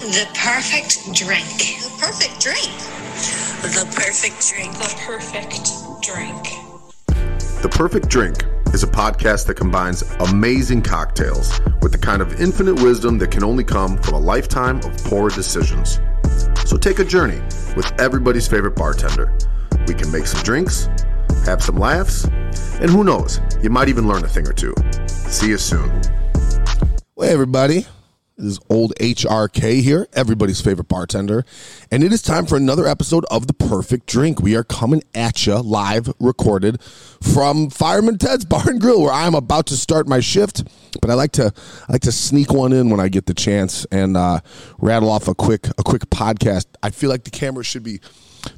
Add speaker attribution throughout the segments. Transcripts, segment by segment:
Speaker 1: The perfect drink.
Speaker 2: The perfect drink.
Speaker 1: The perfect drink. The perfect drink.
Speaker 3: The Perfect Drink is a podcast that combines amazing cocktails with the kind of infinite wisdom that can only come from a lifetime of poor decisions. So take a journey with everybody's favorite bartender. We can make some drinks, have some laughs, and who knows, you might even learn a thing or two. See you soon.
Speaker 4: Hey, everybody. This is old HRK here, everybody's favorite bartender. And it is time for another episode of The Perfect Drink. We are coming at you live, recorded from Fireman Ted's Bar and Grill, where I'm about to start my shift. But I like to I like to sneak one in when I get the chance and uh, rattle off a quick a quick podcast. I feel like the camera should be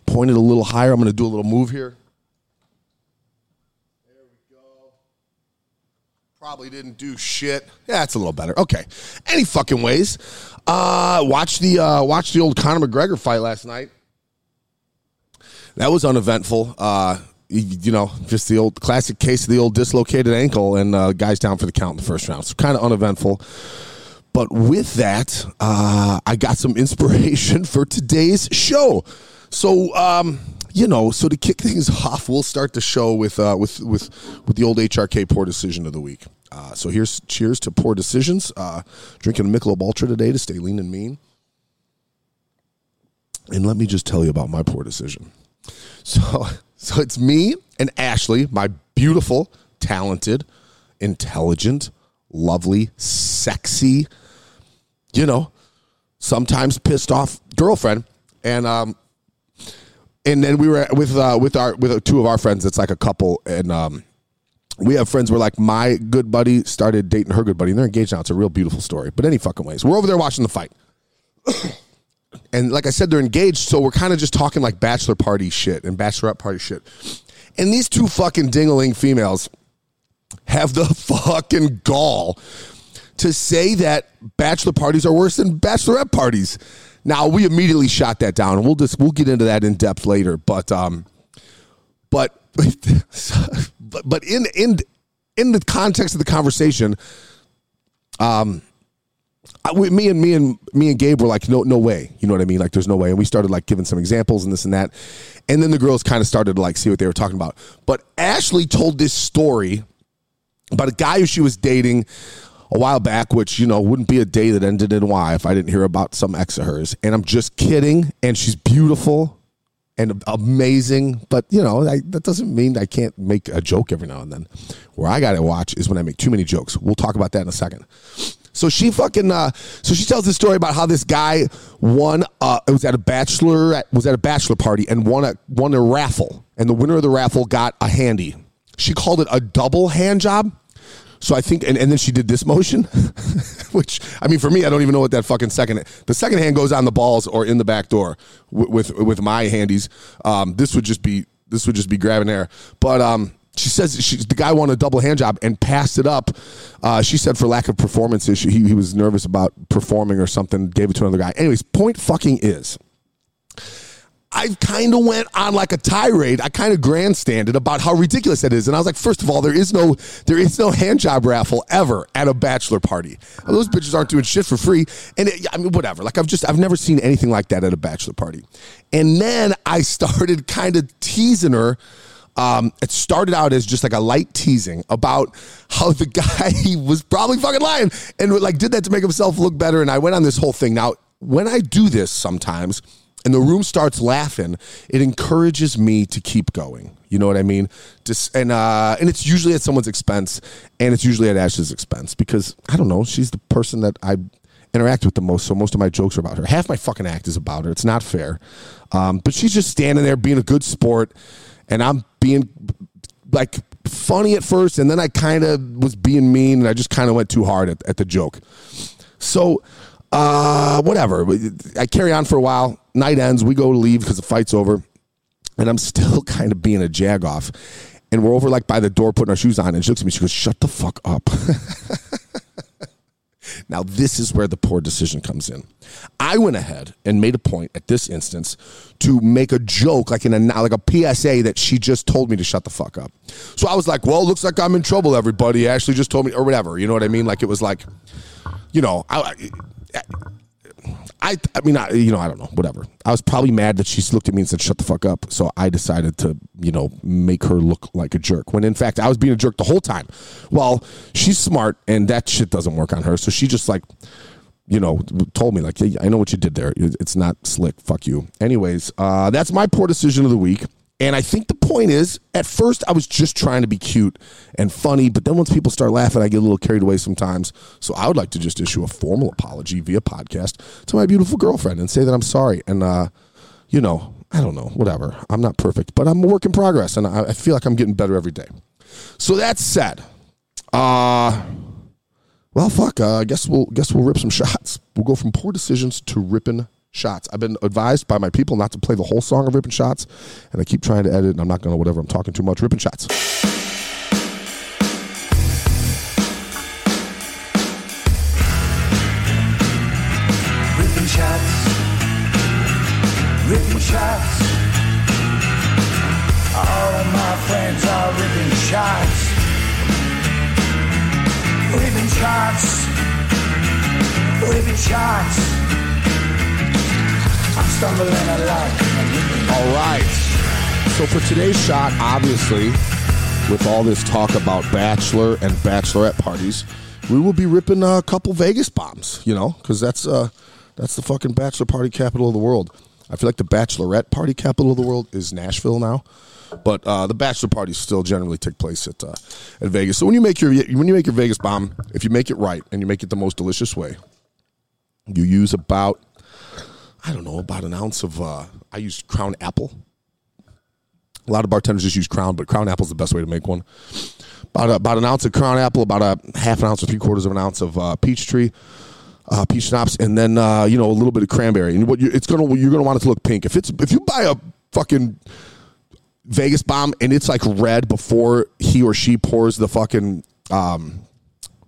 Speaker 4: pointed a little higher. I'm going to do a little move here. Probably didn't do shit. Yeah, that's a little better. Okay. Any fucking ways. Uh watch the uh watch the old Conor McGregor fight last night. That was uneventful. Uh you, know, just the old classic case of the old dislocated ankle and uh guys down for the count in the first round. So kind of uneventful. But with that, uh I got some inspiration for today's show. So um you know, so to kick things off, we'll start the show with uh, with with with the old HRK poor decision of the week. Uh, so here's cheers to poor decisions. Uh, drinking a Michelob Ultra today to stay lean and mean. And let me just tell you about my poor decision. So so it's me and Ashley, my beautiful, talented, intelligent, lovely, sexy, you know, sometimes pissed off girlfriend, and um, and then we were with uh, with our with two of our friends. It's like a couple, and um, we have friends where like my good buddy started dating her good buddy, and they're engaged now. It's a real beautiful story. But any fucking ways, we're over there watching the fight, and like I said, they're engaged, so we're kind of just talking like bachelor party shit and bachelorette party shit. And these two fucking dingling females have the fucking gall to say that bachelor parties are worse than bachelorette parties. Now we immediately shot that down, and we'll just we'll get into that in depth later. But um, but but but in in in the context of the conversation, um, I, we, me and me and me and Gabe were like, no no way, you know what I mean? Like, there's no way, and we started like giving some examples and this and that, and then the girls kind of started to like see what they were talking about. But Ashley told this story about a guy who she was dating a while back, which you know wouldn't be a day that ended in Y if I didn't hear about some ex of hers. And I'm just kidding. And she's beautiful and amazing, but you know I, that doesn't mean I can't make a joke every now and then. Where I got to watch is when I make too many jokes. We'll talk about that in a second. So she fucking uh, so she tells the story about how this guy won uh it was at a bachelor was at a bachelor party and won a won a raffle and the winner of the raffle got a handy. She called it a double hand job. So I think, and, and then she did this motion, which I mean, for me, I don't even know what that fucking second. The second hand goes on the balls or in the back door with with, with my handies. Um, this would just be this would just be grabbing air. But um, she says she, the guy won a double hand job and passed it up. Uh, she said for lack of performance issue, he, he was nervous about performing or something. Gave it to another guy. Anyways, point fucking is. I kind of went on like a tirade. I kind of grandstanded about how ridiculous that is, and I was like, first of all, there is no there is no hand job raffle ever at a bachelor party. Those bitches aren't doing shit for free, and it, I mean, whatever. Like I've just I've never seen anything like that at a bachelor party. And then I started kind of teasing her. Um, it started out as just like a light teasing about how the guy was probably fucking lying and like did that to make himself look better. And I went on this whole thing. Now, when I do this sometimes and the room starts laughing, it encourages me to keep going. You know what I mean? Just and uh, and it's usually at someone's expense, and it's usually at Ash's expense because I don't know. She's the person that I interact with the most, so most of my jokes are about her. Half my fucking act is about her. It's not fair, um, but she's just standing there being a good sport, and I'm being like funny at first, and then I kind of was being mean, and I just kind of went too hard at, at the joke. So uh, whatever. I carry on for a while. Night ends. We go leave because the fight's over, and I'm still kind of being a jag off. And we're over like by the door putting our shoes on, and she looks at me. She goes, "Shut the fuck up." now this is where the poor decision comes in. I went ahead and made a point at this instance to make a joke, like in a like a PSA that she just told me to shut the fuck up. So I was like, "Well, looks like I'm in trouble." Everybody Ashley just told me, or whatever. You know what I mean? Like it was like, you know, I, I, I mean, I, you know, I don't know, whatever. I was probably mad that she looked at me and said, "Shut the fuck up." So I decided to, you know, make her look like a jerk. When in fact I was being a jerk the whole time. Well, she's smart, and that shit doesn't work on her. So she just like, you know, told me like, "Yeah, "I know what you did there. It's not slick. Fuck you." Anyways, uh, that's my poor decision of the week. And I think the point is, at first I was just trying to be cute and funny, but then once people start laughing, I get a little carried away sometimes. So I would like to just issue a formal apology via podcast to my beautiful girlfriend and say that I'm sorry. And, uh, you know, I don't know, whatever. I'm not perfect, but I'm a work in progress, and I, I feel like I'm getting better every day. So that said, uh, well, fuck. Uh, I guess we'll guess we'll rip some shots. We'll go from poor decisions to ripping shots. I've been advised by my people not to play the whole song of Ripping Shots, and I keep trying to edit, and I'm not going to, whatever, I'm talking too much. Ripping Shots.
Speaker 2: Shots. Shots. All my friends are shots. Shots. Ripping shots.
Speaker 4: All right. So for today's shot, obviously, with all this talk about bachelor and bachelorette parties, we will be ripping a couple Vegas bombs. You know, because that's uh, that's the fucking bachelor party capital of the world. I feel like the bachelorette party capital of the world is Nashville now, but uh, the bachelor parties still generally take place at uh, at Vegas. So when you make your when you make your Vegas bomb, if you make it right and you make it the most delicious way, you use about I don't know, about an ounce of, uh, I use Crown Apple. A lot of bartenders just use Crown, but Crown Apple is the best way to make one. About, a, about an ounce of Crown Apple, about a half an ounce or three quarters of an ounce of uh, Peachtree, uh, peach schnapps, and then uh, you know a little bit of cranberry. And what you, it's gonna you're gonna want it to look pink. If it's if you buy a fucking Vegas bomb and it's like red before he or she pours the fucking um,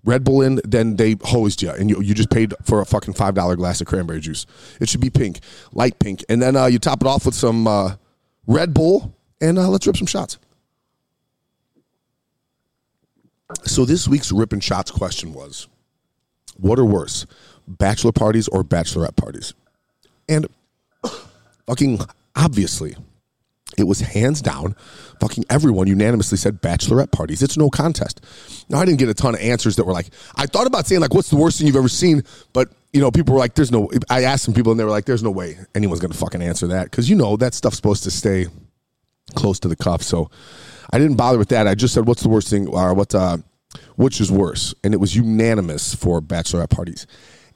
Speaker 4: Red Bull in, then they hosed you, and you, you just paid for a fucking five dollar glass of cranberry juice. It should be pink, light pink, and then uh, you top it off with some uh, Red Bull, and uh, let's rip some shots. So this week's rip and shots question was, what are worse, bachelor parties or bachelorette parties? And fucking obviously, it was hands down, fucking everyone unanimously said bachelorette parties. It's no contest. Now, I didn't get a ton of answers that were like, I thought about saying, like, what's the worst thing you've ever seen? But, you know, people were like, there's no, I asked some people and they were like, there's no way anyone's going to fucking answer that. Cause, you know, that stuff's supposed to stay close to the cuff. So I didn't bother with that. I just said, what's the worst thing or what, uh, which is worse? And it was unanimous for bachelorette parties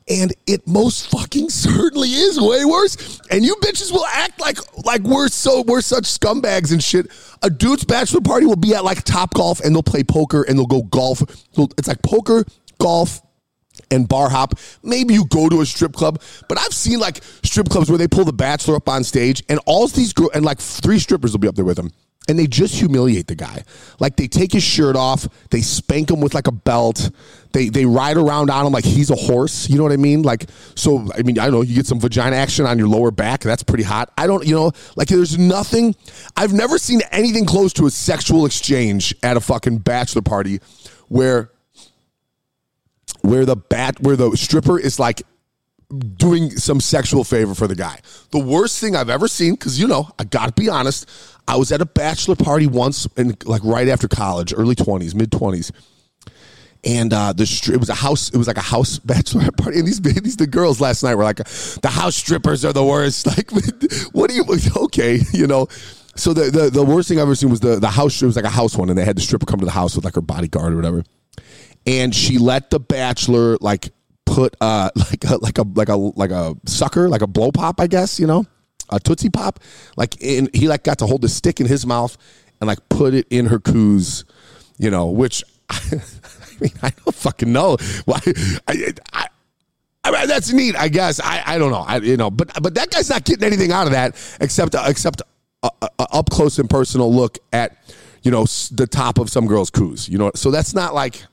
Speaker 4: and it most fucking certainly is way worse. And you bitches will act like like we're so we're such scumbags and shit. A dude's bachelor party will be at like Top Golf and they'll play poker and they'll go golf. So it's like poker, golf, and bar hop. Maybe you go to a strip club, but I've seen like strip clubs where they pull the bachelor up on stage and all these girls and like three strippers will be up there with him and they just humiliate the guy. Like they take his shirt off, they spank him with like a belt, they they ride around on him like he's a horse. You know what I mean? Like so. I mean, I know. You get some vagina action on your lower back. That's pretty hot. I don't. You know, like there's nothing. I've never seen anything close to a sexual exchange at a fucking bachelor party where where the bat where the stripper is like doing some sexual favor for the guy. The worst thing I've ever seen, because you know, I gotta be honest, I was at a bachelor party once, and like right after college, early twenties, mid twenties, and uh, the it was a house. It was like a house bachelor party, and these these the girls last night were like, the house strippers are the worst. Like, what do you? Okay, you know. So the, the the worst thing I've ever seen was the the house. It was like a house one, and they had the stripper come to the house with like her bodyguard or whatever, and she let the bachelor like put uh like a like a like a like a sucker like a blow pop, I guess you know a Tootsie Pop. Like, in, he like got to hold the stick in his mouth and like put it in her coos, you know, which I, mean, I don't fucking know. Why? I, I, I mean, that's neat, I guess. I, I don't know. I, you know, but but that guy's not getting anything out of that except uh, except a, a, a up close and personal look at you know the top of some girl's coos. You know, so that's not like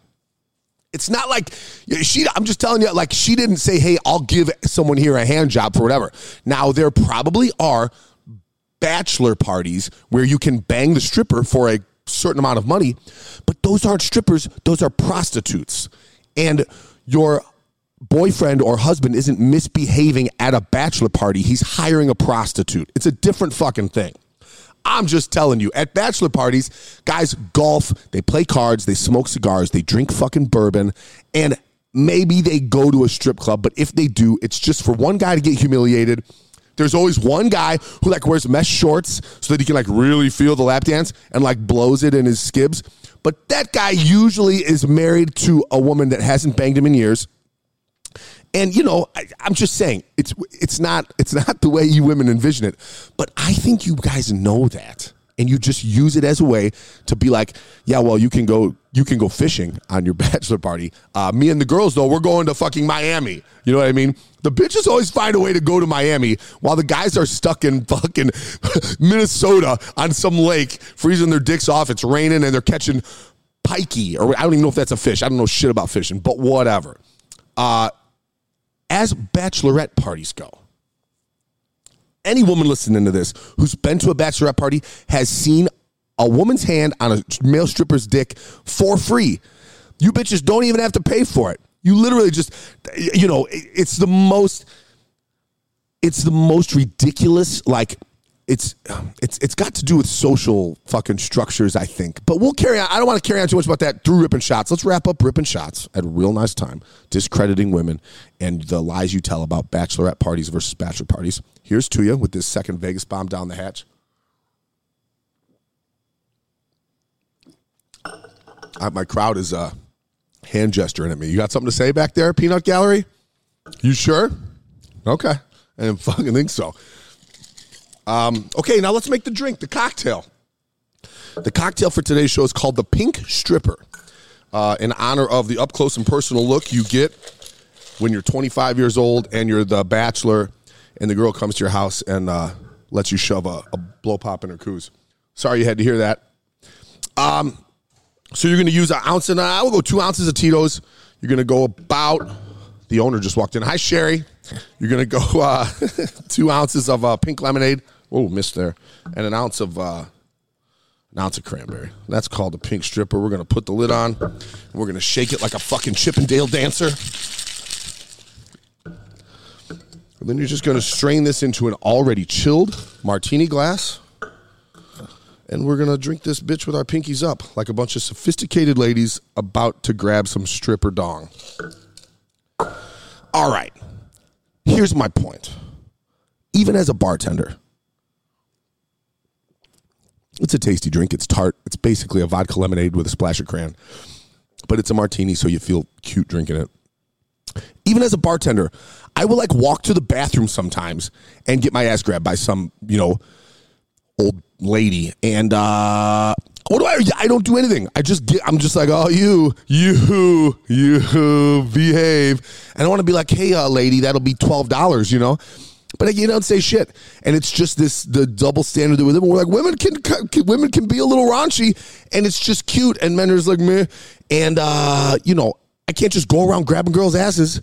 Speaker 4: it's not like she, I'm just telling you, like she didn't say, hey, I'll give someone here a hand job for whatever. Now, there probably are bachelor parties where you can bang the stripper for a certain amount of money, but those aren't strippers, those are prostitutes. And your boyfriend or husband isn't misbehaving at a bachelor party, he's hiring a prostitute. It's a different fucking thing. I'm just telling you, at bachelor parties, guys golf, they play cards, they smoke cigars, they drink fucking bourbon, and maybe they go to a strip club, but if they do, it's just for one guy to get humiliated. There's always one guy who like wears mesh shorts so that he can like really feel the lap dance and like blows it in his skibs. But that guy usually is married to a woman that hasn't banged him in years. And you know, I, I'm just saying it's it's not it's not the way you women envision it. But I think you guys know that, and you just use it as a way to be like, yeah, well, you can go you can go fishing on your bachelor party. Uh, me and the girls though, we're going to fucking Miami. You know what I mean? The bitches always find a way to go to Miami while the guys are stuck in fucking Minnesota on some lake, freezing their dicks off. It's raining and they're catching pikey, or I don't even know if that's a fish. I don't know shit about fishing, but whatever. Uh, as bachelorette parties go, any woman listening to this who's been to a bachelorette party has seen a woman's hand on a male stripper's dick for free. You bitches don't even have to pay for it. You literally just, you know, it's the most, it's the most ridiculous, like, it's it's it's got to do with social fucking structures, I think. But we'll carry on. I don't want to carry on too much about that through ripping shots. Let's wrap up ripping shots at a real nice time, discrediting women and the lies you tell about bachelorette parties versus bachelor parties. Here's to you with this second Vegas bomb down the hatch. Uh, my crowd is uh, hand gesturing at me. You got something to say back there, Peanut Gallery? You sure? Okay, I didn't fucking think so. Um, okay, now let's make the drink, the cocktail. The cocktail for today's show is called the Pink Stripper, uh, in honor of the up close and personal look you get when you're 25 years old and you're the bachelor, and the girl comes to your house and uh, lets you shove a, a blow pop in her coos. Sorry you had to hear that. Um, so you're going to use an ounce and I will go two ounces of Tito's. You're going to go about. The owner just walked in. Hi, Sherry. You're going to go uh, two ounces of uh, pink lemonade. Oh, missed there. And an ounce of uh, an ounce of cranberry. That's called a pink stripper. We're gonna put the lid on. We're gonna shake it like a fucking Chippendale dancer. And then you're just gonna strain this into an already chilled martini glass. And we're gonna drink this bitch with our pinkies up, like a bunch of sophisticated ladies about to grab some stripper dong. All right. Here's my point. Even as a bartender, it's a tasty drink. It's tart. It's basically a vodka lemonade with a splash of cran, but it's a martini, so you feel cute drinking it. Even as a bartender, I will like walk to the bathroom sometimes and get my ass grabbed by some, you know, old lady. And uh what do I I don't do anything. I just get I'm just like, "Oh, you, you, you behave." And I want to be like, "Hey, uh lady, that'll be $12, you know?" But you don't say shit, and it's just this the double standard that with them. We're like women can, can women can be a little raunchy, and it's just cute, and men are just like me, and uh, you know I can't just go around grabbing girls' asses,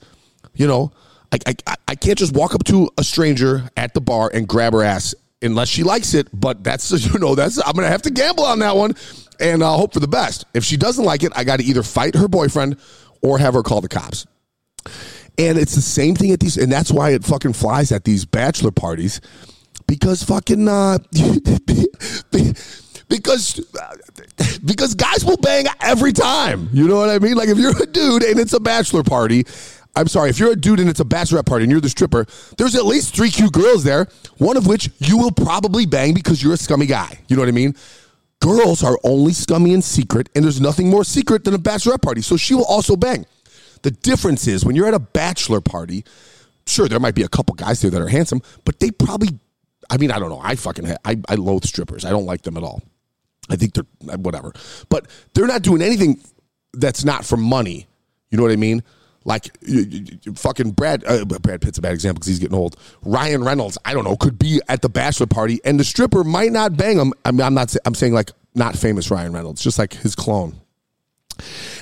Speaker 4: you know. I, I, I can't just walk up to a stranger at the bar and grab her ass unless she likes it. But that's you know that's I'm gonna have to gamble on that one and uh, hope for the best. If she doesn't like it, I got to either fight her boyfriend or have her call the cops. And it's the same thing at these, and that's why it fucking flies at these bachelor parties, because fucking uh, because because guys will bang every time. You know what I mean? Like if you're a dude and it's a bachelor party. I'm sorry, if you're a dude and it's a bachelorette party and you're the stripper, there's at least three cute girls there, one of which you will probably bang because you're a scummy guy. You know what I mean? Girls are only scummy in secret, and there's nothing more secret than a bachelorette party. So she will also bang. The difference is when you're at a bachelor party, sure, there might be a couple guys there that are handsome, but they probably, I mean, I don't know. I fucking, I, I loathe strippers. I don't like them at all. I think they're whatever, but they're not doing anything that's not for money. You know what I mean? Like fucking Brad, uh, Brad Pitt's a bad example because he's getting old. Ryan Reynolds, I don't know, could be at the bachelor party and the stripper might not bang him. I mean, I'm not. I'm saying like not famous Ryan Reynolds, just like his clone.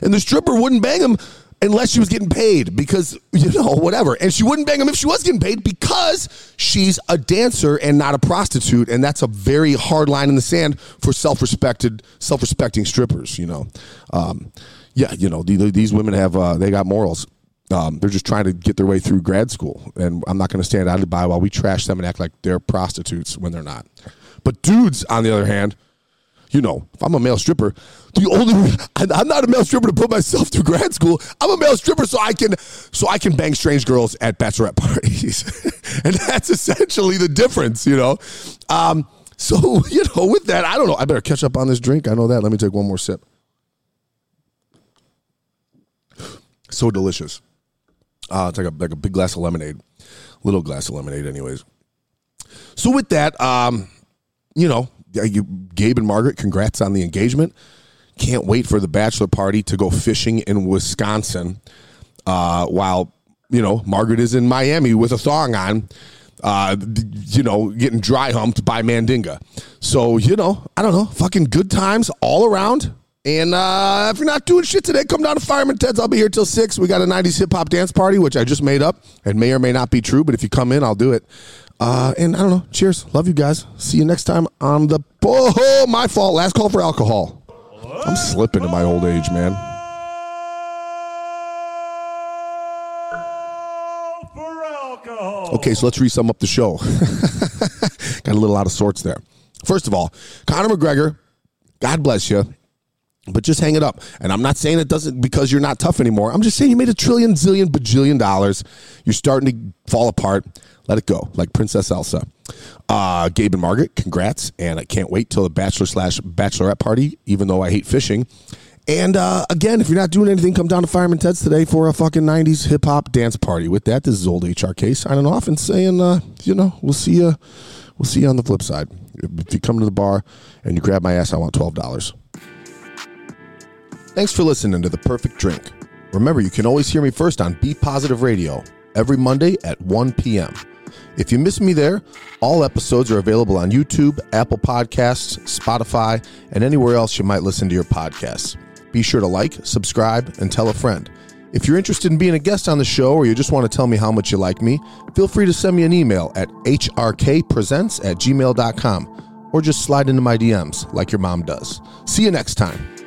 Speaker 4: And the stripper wouldn't bang him unless she was getting paid because you know whatever. And she wouldn't bang him if she was getting paid because she's a dancer and not a prostitute and that's a very hard line in the sand for self-respected self-respecting strippers you know. Um, yeah you know these women have uh, they got morals. Um, they're just trying to get their way through grad school, and I'm not going to stand idly by while we trash them and act like they're prostitutes when they're not. But dudes, on the other hand, you know, if I'm a male stripper, the only I'm not a male stripper to put myself through grad school. I'm a male stripper so I can so I can bang strange girls at bachelorette parties, and that's essentially the difference, you know. Um, so you know, with that, I don't know. I better catch up on this drink. I know that. Let me take one more sip. So delicious. Uh, it's like a like a big glass of lemonade, little glass of lemonade, anyways. So with that, um, you know, you, Gabe and Margaret, congrats on the engagement. Can't wait for the bachelor party to go fishing in Wisconsin. Uh, while you know Margaret is in Miami with a thong on, uh, you know, getting dry humped by Mandinga. So you know, I don't know, fucking good times all around. And uh, if you're not doing shit today, come down to Fireman Ted's. I'll be here till six. We got a '90s hip hop dance party, which I just made up and may or may not be true. But if you come in, I'll do it. Uh, and I don't know. Cheers. Love you guys. See you next time on the. Oh, my fault. Last call for alcohol. I'm slipping in my old age, man. Okay, so let's re-sum up the show. Got a little out of sorts there. First of all, Conor McGregor, God bless you, but just hang it up. And I'm not saying it doesn't because you're not tough anymore. I'm just saying you made a trillion, zillion, bajillion dollars. You're starting to fall apart. Let it go, like Princess Elsa. Uh, Gabe and Margaret, congrats, and I can't wait till the bachelor slash bachelorette party. Even though I hate fishing. And uh, again, if you're not doing anything, come down to Fireman Ted's today for a fucking 90s hip hop dance party. With that, this is old HRK signing off and saying, uh, you know, we'll see you. We'll see you on the flip side. If you come to the bar and you grab my ass, I want twelve dollars. Thanks for listening to The Perfect Drink. Remember, you can always hear me first on Be Positive Radio every Monday at 1 p.m. If you miss me there, all episodes are available on YouTube, Apple Podcasts, Spotify, and anywhere else you might listen to your podcasts. Be sure to like, subscribe, and tell a friend. If you're interested in being a guest on the show or you just want to tell me how much you like me, feel free to send me an email at hrkpresents at gmail.com or just slide into my DMs like your mom does. See you next time.